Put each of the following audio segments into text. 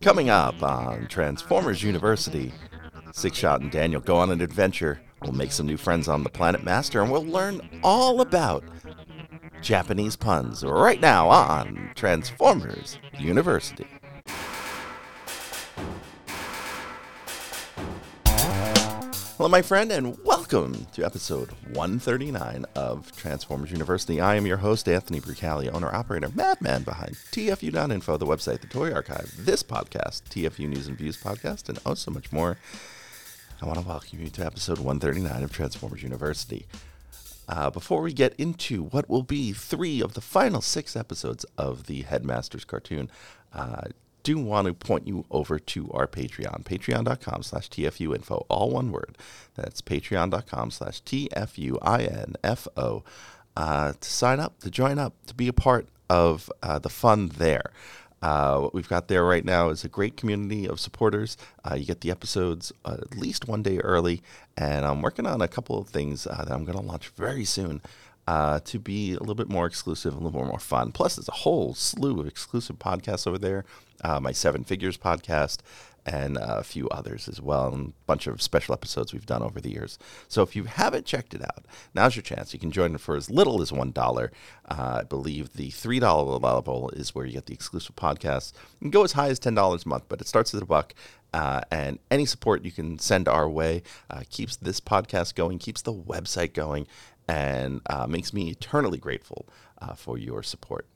Coming up on Transformers University, Six Shot and Daniel go on an adventure. We'll make some new friends on the Planet Master, and we'll learn all about Japanese puns right now on Transformers University. Hello, my friend, and welcome to episode 139 of Transformers University. I am your host, Anthony Brucali, owner operator, madman behind TFU.info, the website, the Toy Archive, this podcast, TFU News and Views podcast, and oh, so much more. I want to welcome you to episode 139 of Transformers University. Uh, before we get into what will be three of the final six episodes of the Headmasters cartoon, uh, do want to point you over to our Patreon, patreon.com slash tfuinfo, all one word. That's patreon.com slash tfuinfo uh, to sign up, to join up, to be a part of uh, the fun there. Uh, what we've got there right now is a great community of supporters. Uh, you get the episodes uh, at least one day early, and I'm working on a couple of things uh, that I'm going to launch very soon uh, to be a little bit more exclusive, a little more fun. Plus, there's a whole slew of exclusive podcasts over there. Uh, my Seven Figures podcast, and a few others as well, and a bunch of special episodes we've done over the years. So if you haven't checked it out, now's your chance. You can join for as little as one dollar. Uh, I believe the three dollar level is where you get the exclusive podcasts. You can go as high as ten dollars a month, but it starts at a buck. Uh, and any support you can send our way uh, keeps this podcast going, keeps the website going, and uh, makes me eternally grateful uh, for your support.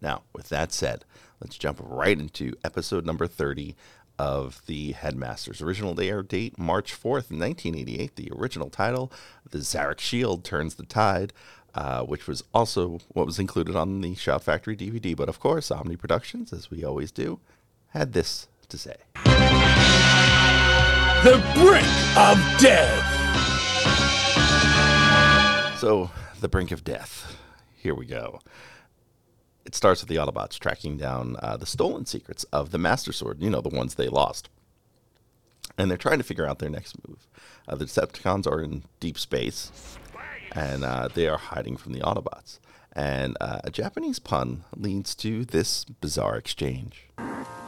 Now, with that said, let's jump right into episode number 30 of the Headmasters. Original air date March 4th, 1988. The original title, The Zarak Shield Turns the Tide, uh, which was also what was included on the Shout Factory DVD. But of course, Omni Productions, as we always do, had this to say The brink of death. So, the brink of death. Here we go. It starts with the Autobots tracking down uh, the stolen secrets of the Master Sword, you know, the ones they lost. And they're trying to figure out their next move. Uh, the Decepticons are in deep space, and uh, they are hiding from the Autobots. And uh, a Japanese pun leads to this bizarre exchange.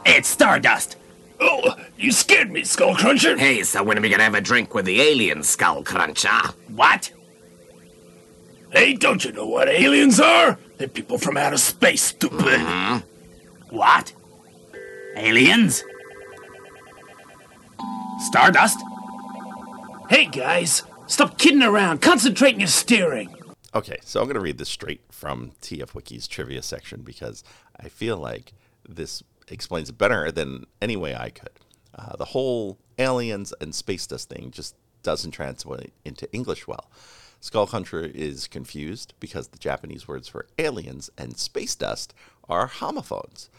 It's Stardust! Oh, you scared me, Skull Cruncher. Hey, so when are we gonna have a drink with the alien Skull Cruncher? What? Hey, don't you know what aliens are? They're people from outer space, stupid. What? Aliens? Stardust? Hey, guys, stop kidding around. Concentrate on your steering. Okay, so I'm going to read this straight from TF Wiki's trivia section because I feel like this explains it better than any way I could. Uh, the whole aliens and space dust thing just doesn't translate into English well. Skullcruncher is confused because the Japanese words for aliens and space dust are homophones.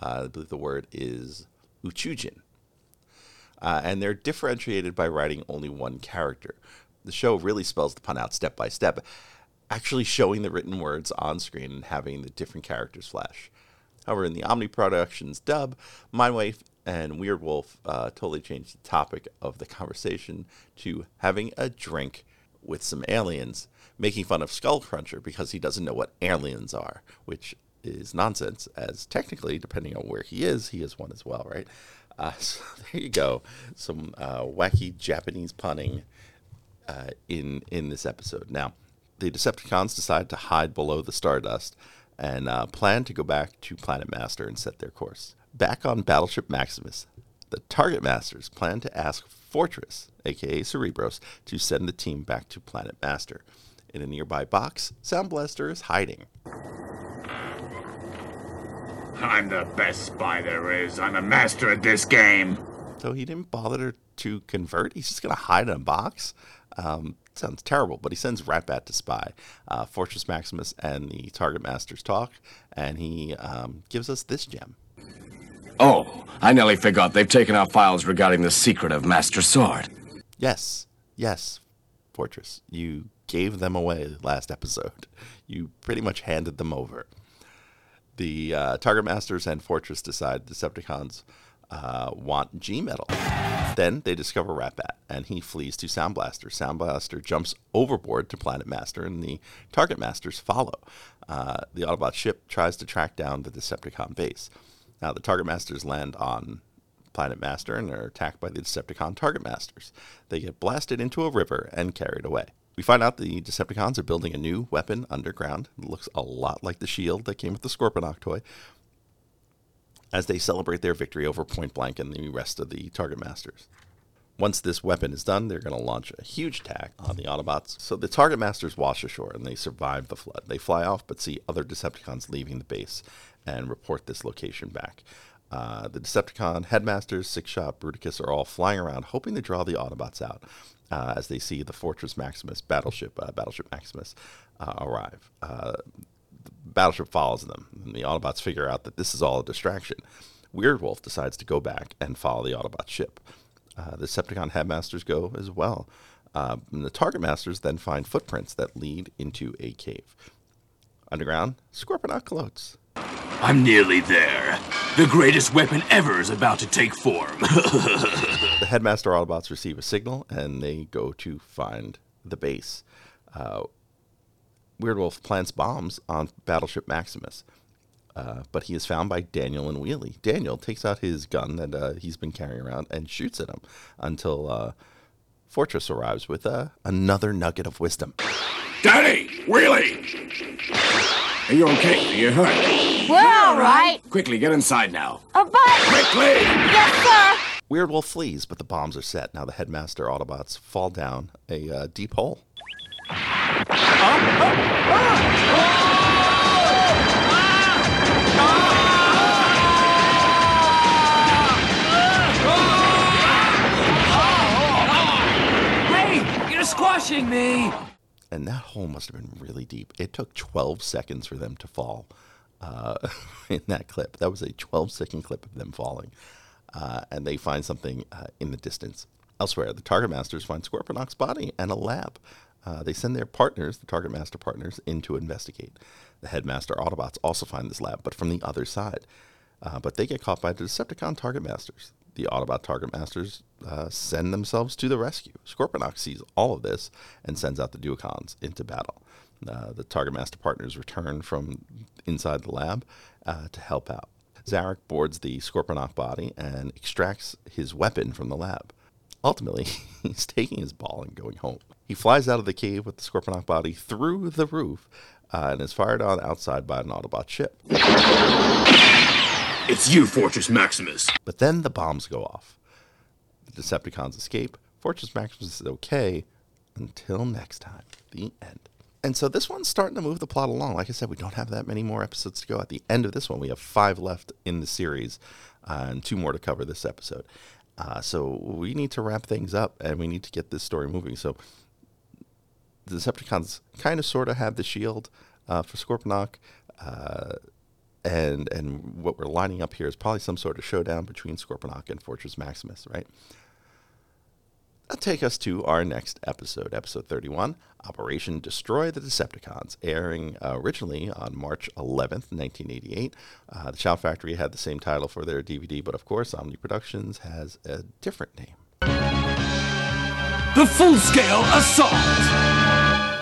Uh, I believe the word is uchujin. Uh, and they're differentiated by writing only one character. The show really spells the pun out step by step, actually showing the written words on screen and having the different characters flash. However, in the Omni Productions dub, Mindwipe and Weird Wolf uh, totally changed the topic of the conversation to having a drink with some aliens, making fun of Skullcruncher because he doesn't know what aliens are, which is nonsense, as technically, depending on where he is, he is one as well, right? Uh, so there you go. Some uh, wacky Japanese punning uh, in in this episode. Now, the Decepticons decide to hide below the Stardust and uh, plan to go back to Planet Master and set their course. Back on Battleship Maximus, the Target Masters plan to ask Fortress, aka Cerebros, to send the team back to Planet Master. In a nearby box, Sound Blaster is hiding. I'm the best spy there is. I'm a master at this game. So he didn't bother to convert. He's just going to hide in a box. Um, sounds terrible, but he sends Ratbat to spy. Uh, Fortress Maximus and the Target Masters talk, and he um, gives us this gem. Oh, I nearly forgot. They've taken our files regarding the secret of Master Sword. Yes, yes, Fortress. You gave them away last episode. You pretty much handed them over. The uh, Target Masters and Fortress decide Decepticons uh, want G Metal. Then they discover Ratbat, and he flees to Sound Blaster. Sound Blaster jumps overboard to Planet Master, and the Target Masters follow. Uh, the Autobot ship tries to track down the Decepticon base. Now, the Target Masters land on Planet Master and are attacked by the Decepticon Target Masters. They get blasted into a river and carried away. We find out the Decepticons are building a new weapon underground. It looks a lot like the shield that came with the Scorponok toy. As they celebrate their victory over Point Blank and the rest of the Target Masters. Once this weapon is done, they're going to launch a huge attack on the Autobots. So the Target Masters wash ashore and they survive the flood. They fly off but see other Decepticons leaving the base and report this location back. Uh, the Decepticon headmasters, Six Shot, Bruticus are all flying around, hoping to draw the Autobots out uh, as they see the Fortress Maximus battleship, uh, Battleship Maximus, uh, arrive. Uh, the battleship follows them, and the Autobots figure out that this is all a distraction. Weirdwolf decides to go back and follow the Autobot ship. Uh, the Decepticon headmasters go as well. the Target Masters then find footprints that lead into a cave. Underground, Scorponok gloats. I'm nearly there. The greatest weapon ever is about to take form. the headmaster Autobots receive a signal and they go to find the base. Uh, Weirdwolf plants bombs on Battleship Maximus, uh, but he is found by Daniel and Wheelie. Daniel takes out his gun that uh, he's been carrying around and shoots at him until uh, Fortress arrives with uh, another nugget of wisdom. Daddy! Wheelie! Are you okay? Are you hurt? We're all right. Quickly, get inside now. Uh, but... Quickly! Yes, sir. Weirdwolf flees, but the bombs are set. Now the headmaster Autobots fall down a uh, deep hole. Hey, you're squashing me. And that hole must have been really deep. It took 12 seconds for them to fall uh, in that clip. That was a 12 second clip of them falling. Uh, and they find something uh, in the distance. Elsewhere, the Target Masters find Scorponok's body and a lab. Uh, they send their partners, the Target Master partners, in to investigate. The Headmaster Autobots also find this lab, but from the other side. Uh, but they get caught by the Decepticon Target Masters. The Autobot Target Masters uh, send themselves to the rescue. Scorponok sees all of this and sends out the Duocons into battle. Uh, the Target Master partners return from inside the lab uh, to help out. Zarak boards the Scorponok body and extracts his weapon from the lab. Ultimately, he's taking his ball and going home. He flies out of the cave with the Scorponok body through the roof uh, and is fired on outside by an Autobot ship. It's you, Fortress Maximus. But then the bombs go off. The Decepticons escape. Fortress Maximus is okay until next time. The end. And so this one's starting to move the plot along. Like I said, we don't have that many more episodes to go. At the end of this one, we have five left in the series uh, and two more to cover this episode. Uh, so we need to wrap things up and we need to get this story moving. So the Decepticons kind of sort of have the shield uh, for Scorponok. Uh, and and what we're lining up here is probably some sort of showdown between Scorponok and Fortress Maximus, right? That'll take us to our next episode, episode 31, Operation Destroy the Decepticons, airing uh, originally on March 11th, 1988. Uh, the Shout Factory had the same title for their DVD, but of course, Omni Productions has a different name. The full-scale assault!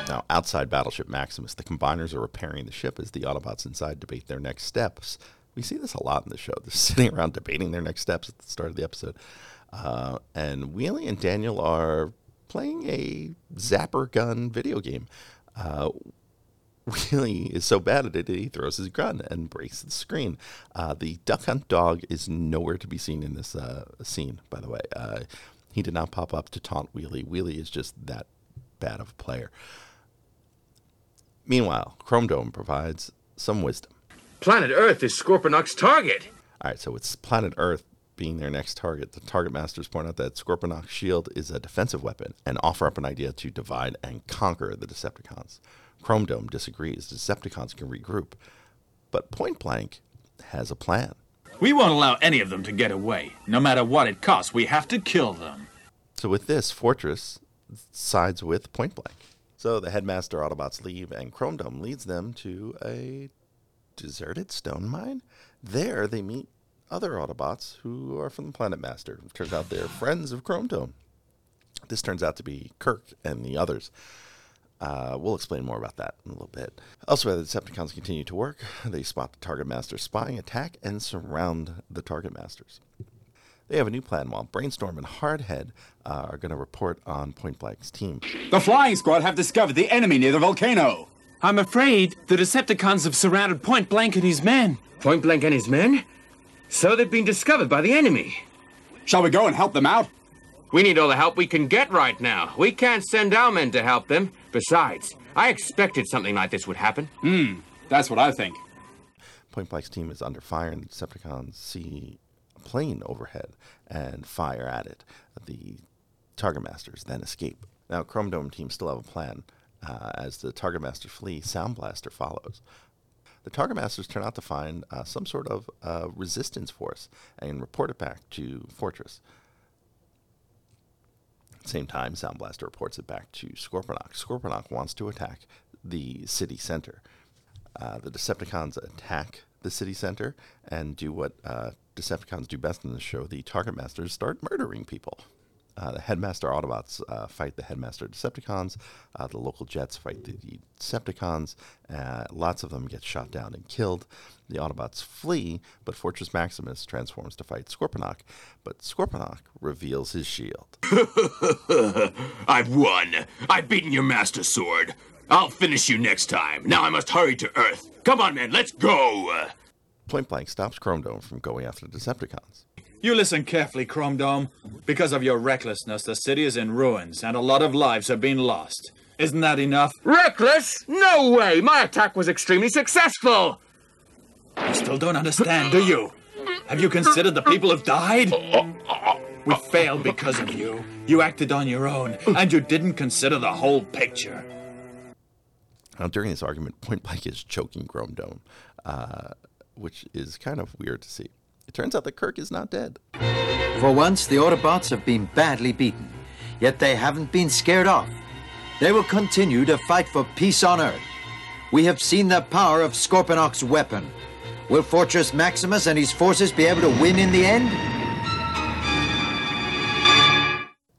Now, outside Battleship Maximus, the combiners are repairing the ship as the Autobots inside debate their next steps. We see this a lot in the show. They're sitting around debating their next steps at the start of the episode. Uh, and Wheelie and Daniel are playing a zapper gun video game. Uh, Wheelie is so bad at it, he throws his gun and breaks the screen. Uh, the Duck Hunt dog is nowhere to be seen in this uh, scene, by the way. Uh, he did not pop up to taunt Wheelie. Wheelie is just that bad of a player. Meanwhile, Chrome Dome provides some wisdom. Planet Earth is Scorponok's target. All right, so it's planet Earth being their next target. The target masters point out that Scorponok's shield is a defensive weapon and offer up an idea to divide and conquer the Decepticons. Chrome Dome disagrees. Decepticons can regroup, but Point Blank has a plan. We won't allow any of them to get away. No matter what it costs, we have to kill them. So with this, Fortress sides with Point Blank. So the headmaster Autobots leave, and Chrome Dome leads them to a deserted stone mine. There, they meet other Autobots who are from the Planet Master. It turns out they're friends of Chrome Dome. This turns out to be Kirk and the others. Uh, we'll explain more about that in a little bit. Elsewhere, the Decepticons continue to work. They spot the Target Master spying, attack, and surround the Target Masters. They have a new plan while Brainstorm and Hardhead uh, are going to report on Point Blank's team. The flying squad have discovered the enemy near the volcano. I'm afraid the Decepticons have surrounded Point Blank and his men. Point Blank and his men? So they've been discovered by the enemy. Shall we go and help them out? We need all the help we can get right now. We can't send our men to help them. Besides, I expected something like this would happen. Hmm, that's what I think. Point Blank's team is under fire, and the Decepticons see a plane overhead and fire at it. The Target Masters then escape. Now, Chrome Dome team still have a plan. Uh, as the Target Masters flee, Sound Blaster follows. The Target Masters turn out to find uh, some sort of uh, resistance force and report it back to Fortress. Same time, Sound Blaster reports it back to Scorponok. Scorponok wants to attack the city center. Uh, the Decepticons attack the city center and do what uh, Decepticons do best in the show. The Target Masters start murdering people. Uh, the Headmaster Autobots uh, fight the Headmaster Decepticons. Uh, the local jets fight the, Decepticons. Uh, lots of them get shot down and killed. The Autobots flee, but Fortress Maximus transforms to fight Scorponok. But Scorponok reveals his shield. I've won. I've beaten your Master Sword. I'll finish you next time. Now I must hurry to Earth. Come on, man, let's go. Point Blank stops Chrome Dome from going after the Decepticons. You listen carefully, Chrome Dome. Because of your recklessness, the city is in ruins, and a lot of lives have been lost. Isn't that enough? Reckless? No way! My attack was extremely successful! You still don't understand, do you? Have you considered the people who've died? We failed because of you. You acted on your own, and you didn't consider the whole picture. Now, during this argument, Point Blank is choking Chrome Dome, uh, which is kind of weird to see. It turns out that Kirk is not dead. For once, the Autobots have been badly beaten, yet they haven't been scared off. They will continue to fight for peace on Earth. We have seen the power of Scorponok's weapon. Will Fortress Maximus and his forces be able to win in the end?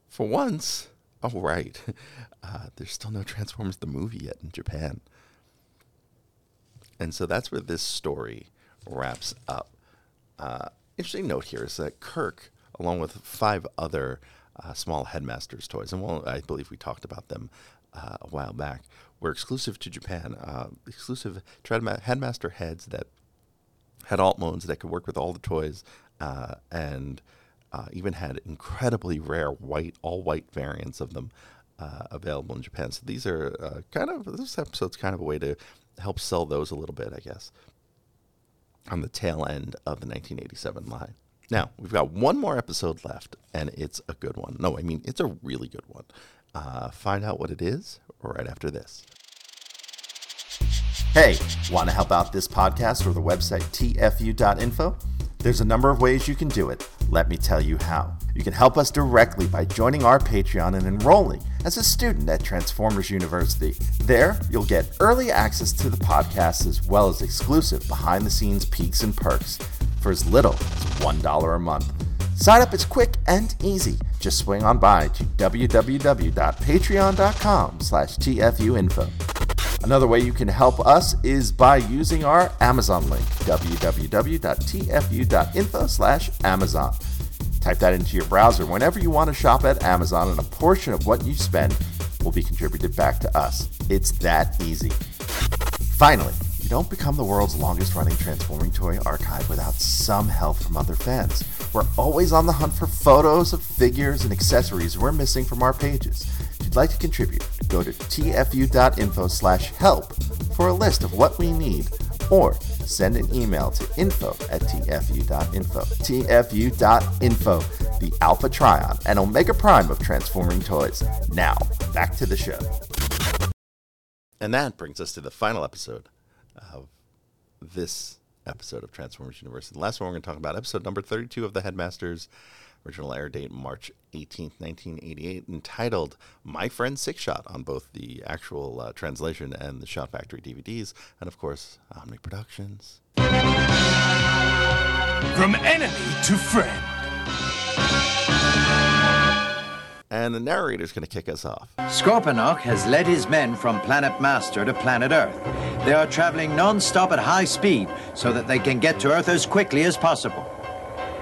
For once, oh right, uh, there's still no Transformers the movie yet in Japan. And so that's where this story wraps up. Uh, interesting note here is that Kirk, along with five other uh, small Headmasters toys, and well, I believe we talked about them uh, a while back, were exclusive to Japan. Uh, exclusive Headmaster heads that had alt modes that could work with all the toys, uh, and even had incredibly rare white, all white variants of them available in Japan. So these are kind of this episode's kind of a way to help sell those a little bit, I guess, on the tail end of the 1987 line. Now we've got one more episode left, and it's a good one. No, I mean it's a really good one. Uh, find out what it is right after this. Hey, want to help out this podcast or the website tfu.info? There's a number of ways you can do it. Let me tell you how. You can help us directly by joining our Patreon and enrolling as a student at Transformers University. There, you'll get early access to the podcast as well as exclusive behind the scenes peaks and perks for as little as $1 a month. Sign up is quick and easy. Just swing on by to www.patreon.com slash tfuinfo. Another way you can help us is by using our Amazon link, www.tfu.info slash Amazon. Type that into your browser whenever you want to shop at Amazon, and a portion of what you spend will be contributed back to us. It's that easy. Finally, you don't become the world's longest running transforming toy archive without some help from other fans. We're always on the hunt for photos of figures and accessories we're missing from our pages. You'd like to contribute, go to tfu.info slash help for a list of what we need, or send an email to info at tfu.info. tfu.info, the Alpha Trion and Omega Prime of transforming toys. Now, back to the show. And that brings us to the final episode of this episode of Transformers Universe. The last one we're going to talk about, episode number 32 of The Headmasters, original air date March 18th, 1988, entitled My Friend Six Shot on both the actual uh, translation and the Shout Factory DVDs, and of course, Omni Productions. From enemy to friend. And the narrator's going to kick us off. Scorponok has led his men from Planet Master to Planet Earth. They are traveling non-stop at high speed so that they can get to Earth as quickly as possible.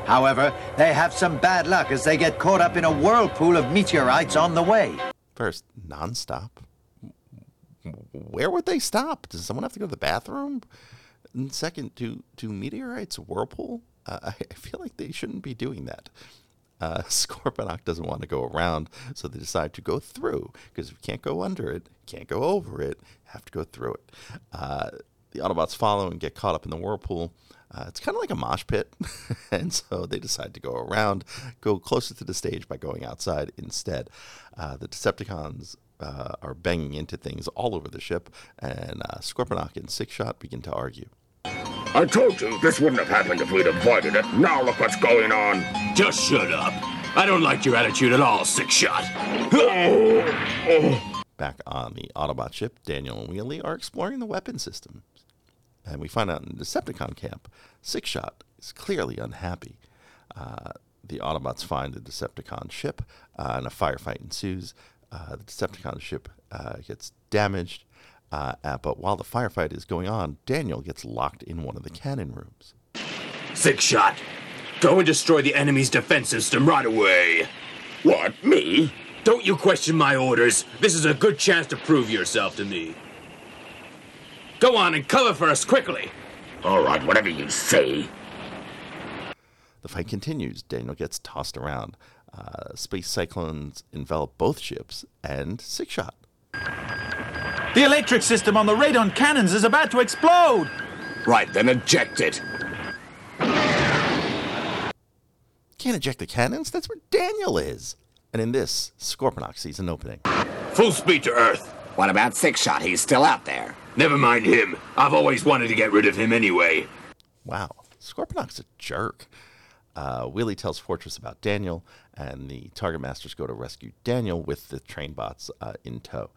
However, they have some bad luck as they get caught up in a whirlpool of meteorites on the way. First, nonstop. Where would they stop? Does someone have to go to the bathroom? And second, do do meteorites whirlpool? Uh, I feel like they shouldn't be doing that. Uh, Scorponok doesn't want to go around, so they decide to go through because you can't go under it, can't go over it, have to go through it. Uh, the Autobots follow and get caught up in the whirlpool. Uh, it's kind of like a mosh pit, and so they decide to go around, go closer to the stage by going outside instead. Uh, the Decepticons uh, are banging into things all over the ship, and uh, Scorponok and Six Shot begin to argue. I told you this wouldn't have happened if we'd avoided it. Now look what's going on. Just shut up. I don't like your attitude at all, Six Shot. Back on the Autobot ship, Daniel and Wheelie are exploring the weapon systems. And we find out in the Decepticon camp, Six Shot is clearly unhappy. Uh, the Autobots find the Decepticon ship, uh, and a firefight ensues. Uh, the Decepticon ship uh, gets damaged, uh, uh, but while the firefight is going on, Daniel gets locked in one of the cannon rooms. Six Shot, go and destroy the enemy's defense system right away. What, me? Don't you question my orders. This is a good chance to prove yourself to me. Go on and cover for us quickly. All right, whatever you say. The fight continues. Daniel gets tossed around. Uh, space cyclones envelop both ships and Six Shot. The electric system on the radon cannons is about to explode. Right, then eject it. Can't eject the cannons? That's where Daniel is. And in this, Scorponok sees an opening. Full speed to Earth. What about Six Shot? He's still out there. Never mind him. I've always wanted to get rid of him anyway. Wow, Scorponok's a jerk. Uh, Wheelie tells Fortress about Daniel, and the Target Masters go to rescue Daniel with the train bots uh, in tow.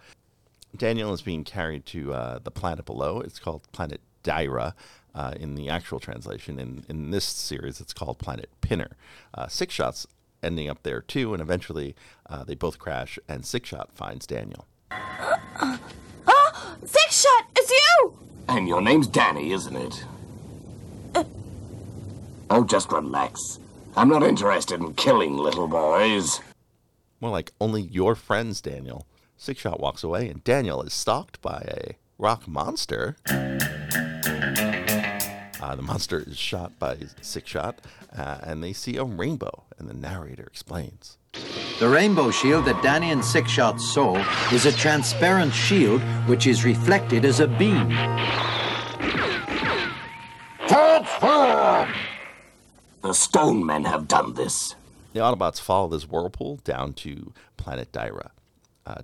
Daniel is being carried to uh, the planet below. It's called Planet Dyra uh, in the actual translation. In, in this series, it's called Planet Pinner. Uh, Six Shots ending up there too, and eventually uh, they both crash, and Six Shot finds Daniel. Oh, Six Shot, it's you! And your name's Danny, isn't it? Oh, just relax. I'm not interested in killing little boys. More like only your friends, Daniel. Six Shot walks away, and Daniel is stalked by a rock monster. Uh, the monster is shot by Six Shot, uh, and they see a rainbow, and the narrator explains. The rainbow shield that Danny and Six Shot saw is a transparent shield which is reflected as a beam. Transform! The stone men have done this. The Autobots follow this whirlpool down to planet Dyra. Uh,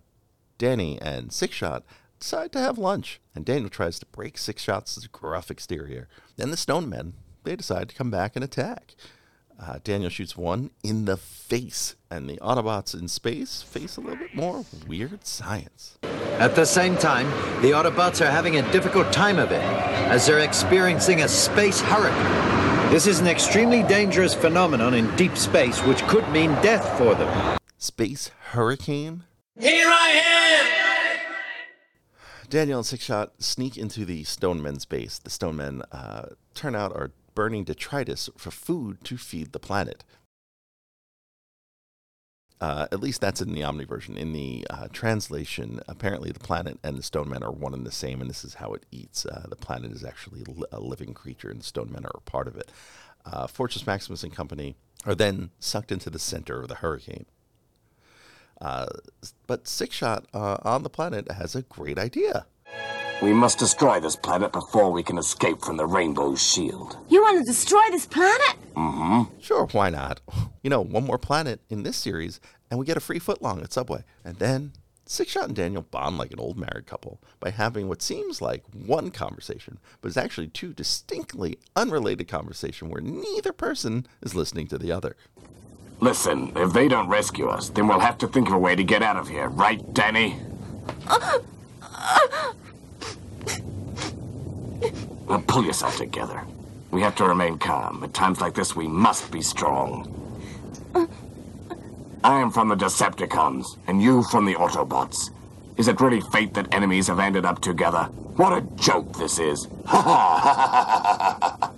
Danny and Six Shot decide to have lunch, and Daniel tries to break Six Shot's gruff exterior. Then the Stone Men, they decide to come back and attack. Uh, Daniel shoots one in the face, and the Autobots in space face a little bit more weird science. At the same time, the Autobots are having a difficult time of it as they're experiencing a space hurricane. This is an extremely dangerous phenomenon in deep space which could mean death for them. Space hurricane? Here I am! Daniel and Six Shot sneak into the Stone Men's base. The Stone Men uh, turn out are burning detritus for food to feed the planet. Uh, at least that's in the Omni version. In the uh, translation, apparently the planet and the Stone Men are one and the same, and this is how it eats. Uh, the planet is actually a living creature, and the Stone Men are a part of it. Uh, Fortress Maximus and company are then sucked into the center of the hurricane. Uh, but Six Shot uh, on the planet has a great idea. We must destroy this planet before we can escape from the Rainbow Shield. You want to destroy this planet? Mm-hmm. Sure, why not? You know, one more planet in this series, and we get a free footlong at Subway. And then Six Shot and Daniel bond like an old married couple by having what seems like one conversation, but is actually two distinctly unrelated conversations where neither person is listening to the other. Listen, if they don't rescue us, then we'll have to think of a way to get out of here, right, Danny? Now pull yourself together. We have to remain calm. At times like this, we must be strong. I am from the Decepticons, and you from the Autobots. Is it really fate that enemies have ended up together? What a joke this is. Ha ha!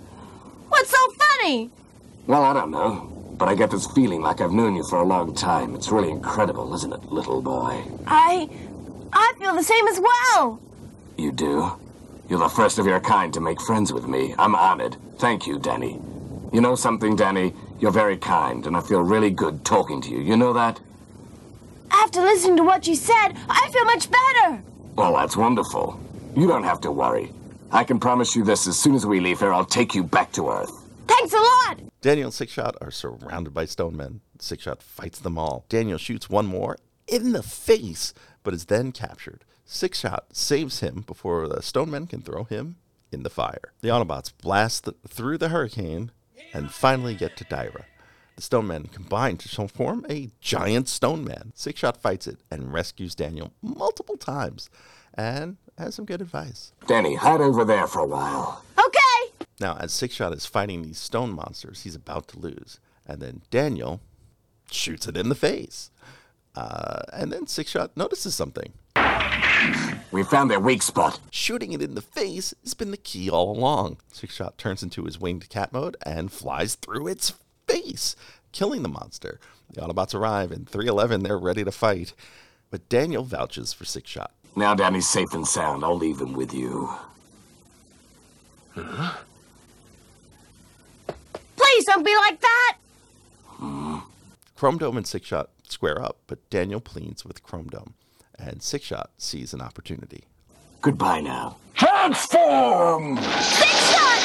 What's so funny? Well, I don't know. But I get this feeling like I've known you for a long time. It's really incredible, isn't it, little boy? I. I feel the same as well. You do? You're the first of your kind to make friends with me. I'm honored. Thank you, Danny. You know something, Danny? You're very kind, and I feel really good talking to you. You know that? After listening to what you said, I feel much better. Well, that's wonderful. You don't have to worry. I can promise you this as soon as we leave here, I'll take you back to Earth. Thanks a lot. Daniel and Sixshot are surrounded by stone men. Sixshot fights them all. Daniel shoots one more in the face, but is then captured. Sixshot saves him before the stone men can throw him in the fire. The Autobots blast th- through the hurricane and finally get to Dyra. The stone men combine to form a giant stone man. Sixshot fights it and rescues Daniel multiple times and has some good advice. Danny, hide over there for a while. Okay. Now, as Sixshot is fighting these stone monsters, he's about to lose. And then Daniel shoots it in the face. Uh, and then Sixshot notices something. We found their weak spot. Shooting it in the face has been the key all along. Sixshot turns into his winged cat mode and flies through its face, killing the monster. The Autobots arrive, and 311 they're ready to fight. But Daniel vouches for Sixshot. Now Danny's safe and sound. I'll leave him with you. Please don't be like that. Chrome Dome and Sixshot square up, but Daniel pleads with Chrome Dome, and Sixshot sees an opportunity. Goodbye now. Transform! Six shot!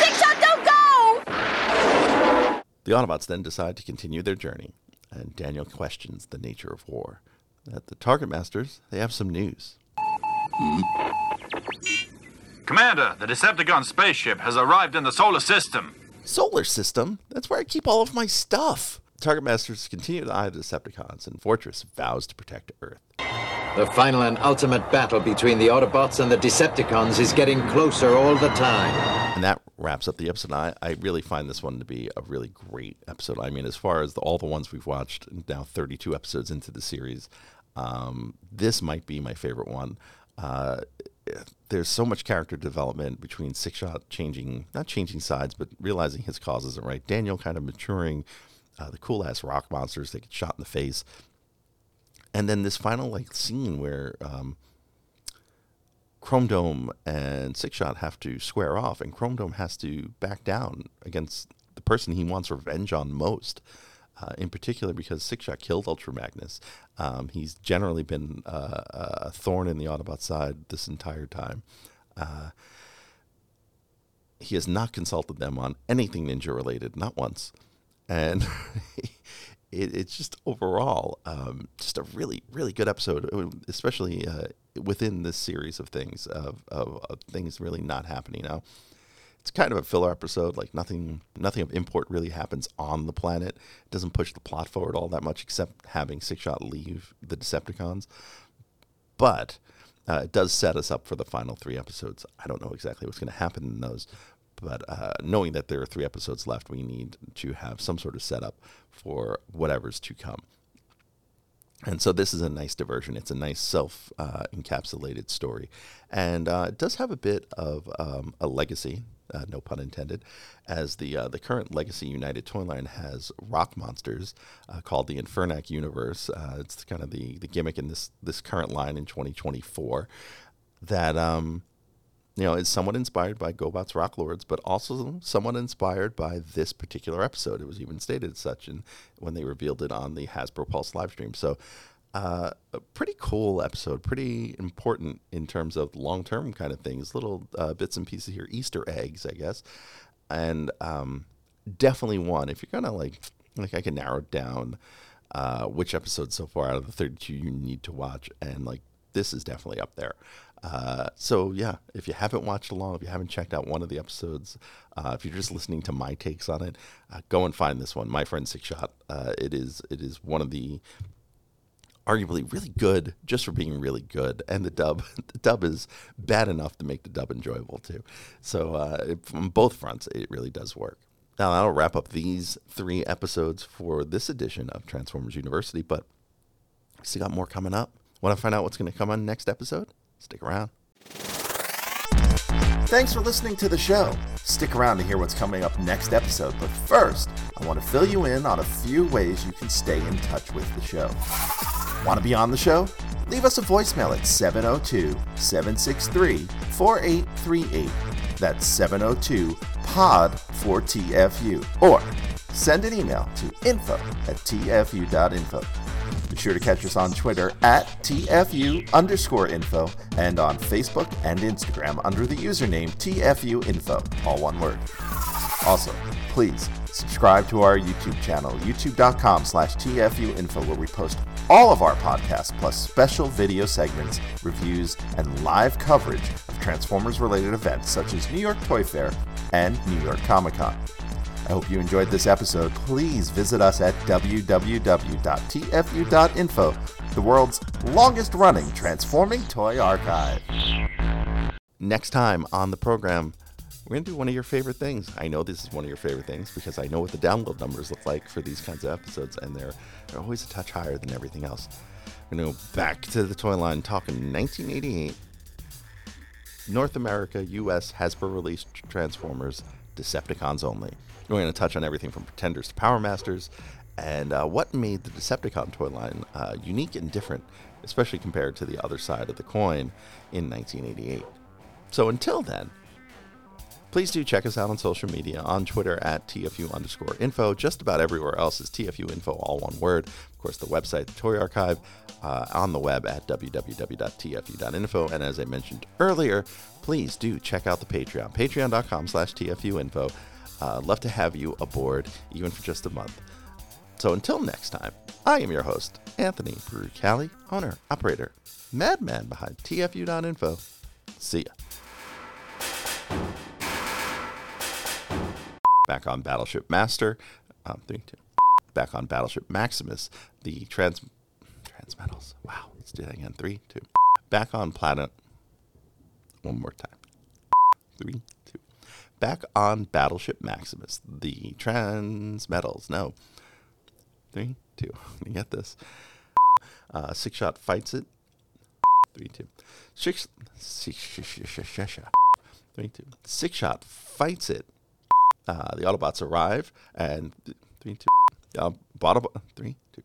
Six shot, don't go! The Autobots then decide to continue their journey, and Daniel questions the nature of war. At the Target Masters, they have some news. Hmm? Commander, the Decepticon spaceship has arrived in the solar system. Solar system? That's where I keep all of my stuff. Target Masters continue to eye the Decepticons, and Fortress vows to protect Earth. The final and ultimate battle between the Autobots and the Decepticons is getting closer all the time. And that wraps up the episode. I, I really find this one to be a really great episode. I mean, as far as the, all the ones we've watched, now 32 episodes into the series, um, this might be my favorite one. Uh, there's so much character development between Sixshot changing, not changing sides, but realizing his cause isn't right. Daniel kind of maturing, uh, the cool ass rock monsters that get shot in the face. And then this final like scene where um, Chrome Dome and Sixshot have to square off, and Chrome Dome has to back down against the person he wants revenge on most. Uh, in particular, because Sixshot killed Ultra Magnus. Um, he's generally been uh, a thorn in the Autobot side this entire time. Uh, he has not consulted them on anything ninja related, not once. And it, it's just overall um, just a really, really good episode, uh, especially uh, within this series of things, of, of, of things really not happening now it's kind of a filler episode. Like nothing, nothing of import really happens on the planet. It doesn't push the plot forward all that much, except having Sixshot leave the Decepticons. But uh, it does set us up for the final three episodes. I don't know exactly what's going to happen in those, but uh, knowing that there are three episodes left, we need to have some sort of setup for whatever's to come. And so this is a nice diversion. It's a nice self uh, encapsulated story. And uh, it does have a bit of um, a legacy, uh, no pun intended, as the uh, the current Legacy United toy line has rock monsters uh, called the Infernac Universe. It's kind of the, the gimmick in this, this current line in 2024 that um, you know, is somewhat inspired by GoBots Rock Lords, but also somewhat inspired by this particular episode. It was even stated such in, when they revealed it on the Hasbro Pulse live stream. So, uh, a pretty cool episode, pretty important in terms of long term kind of things, little uh, bits and pieces here, Easter eggs, I guess. And um, definitely one, if you're going to like, like I can narrow down uh, which episode so far out of the 32 you need to watch. And like, this is definitely up there. Uh, so yeah, if you haven't watched along, if you haven't checked out one of the episodes, uh, if you're just listening to my takes on it, uh, go and find this one, my friend Six Shot. Uh, it is it is one of the arguably really good just for being really good, and the dub the dub is bad enough to make the dub enjoyable too. So uh, it- from both fronts, it really does work. Now that'll wrap up these three episodes for this edition of Transformers University, but still got more coming up. Want to find out what's going to come on next episode? Stick around. Thanks for listening to the show. Stick around to hear what's coming up next episode, but first, I want to fill you in on a few ways you can stay in touch with the show. Want to be on the show? Leave us a voicemail at 702 763 4838. That's 702 POD for TFU. Or send an email to info at tfu.info. Be sure to catch us on Twitter at TFU underscore info and on Facebook and Instagram under the username TFU info, all one word. Also, please subscribe to our YouTube channel, youtube.com slash TFU info, where we post all of our podcasts plus special video segments, reviews, and live coverage of Transformers related events such as New York Toy Fair and New York Comic Con. I hope you enjoyed this episode. Please visit us at www.tfu.info, the world's longest running transforming toy archive. Next time on the program, we're going to do one of your favorite things. I know this is one of your favorite things because I know what the download numbers look like for these kinds of episodes, and they're, they're always a touch higher than everything else. We're going to go back to the toy line talking 1988. North America, US, Hasbro released Transformers, Decepticons only. We're going to touch on everything from Pretenders to Power Masters and uh, what made the Decepticon toy line uh, unique and different, especially compared to the other side of the coin in 1988. So until then, please do check us out on social media on Twitter at TFU underscore info. Just about everywhere else is TFU info, all one word. Of course, the website, the Toy Archive, uh, on the web at www.tfu.info. And as I mentioned earlier, please do check out the Patreon, patreon.com slash TFU info. Uh, love to have you aboard, even for just a month. So until next time, I am your host, Anthony Brucali, owner, operator, madman behind TFU.info. See ya. Back on Battleship Master, um, three, two. Back on Battleship Maximus, the trans transmetals. Wow, let's do that again. Three, two. Back on Planet. One more time. Three. Back on Battleship Maximus, the trans metals. No. Three, two. Me get this. Uh, six shot fights it. Three, two. Six. Six. Three, two. Six shot fights it. Uh, the Autobots arrive, and three, two. Uh, bottom, three, two.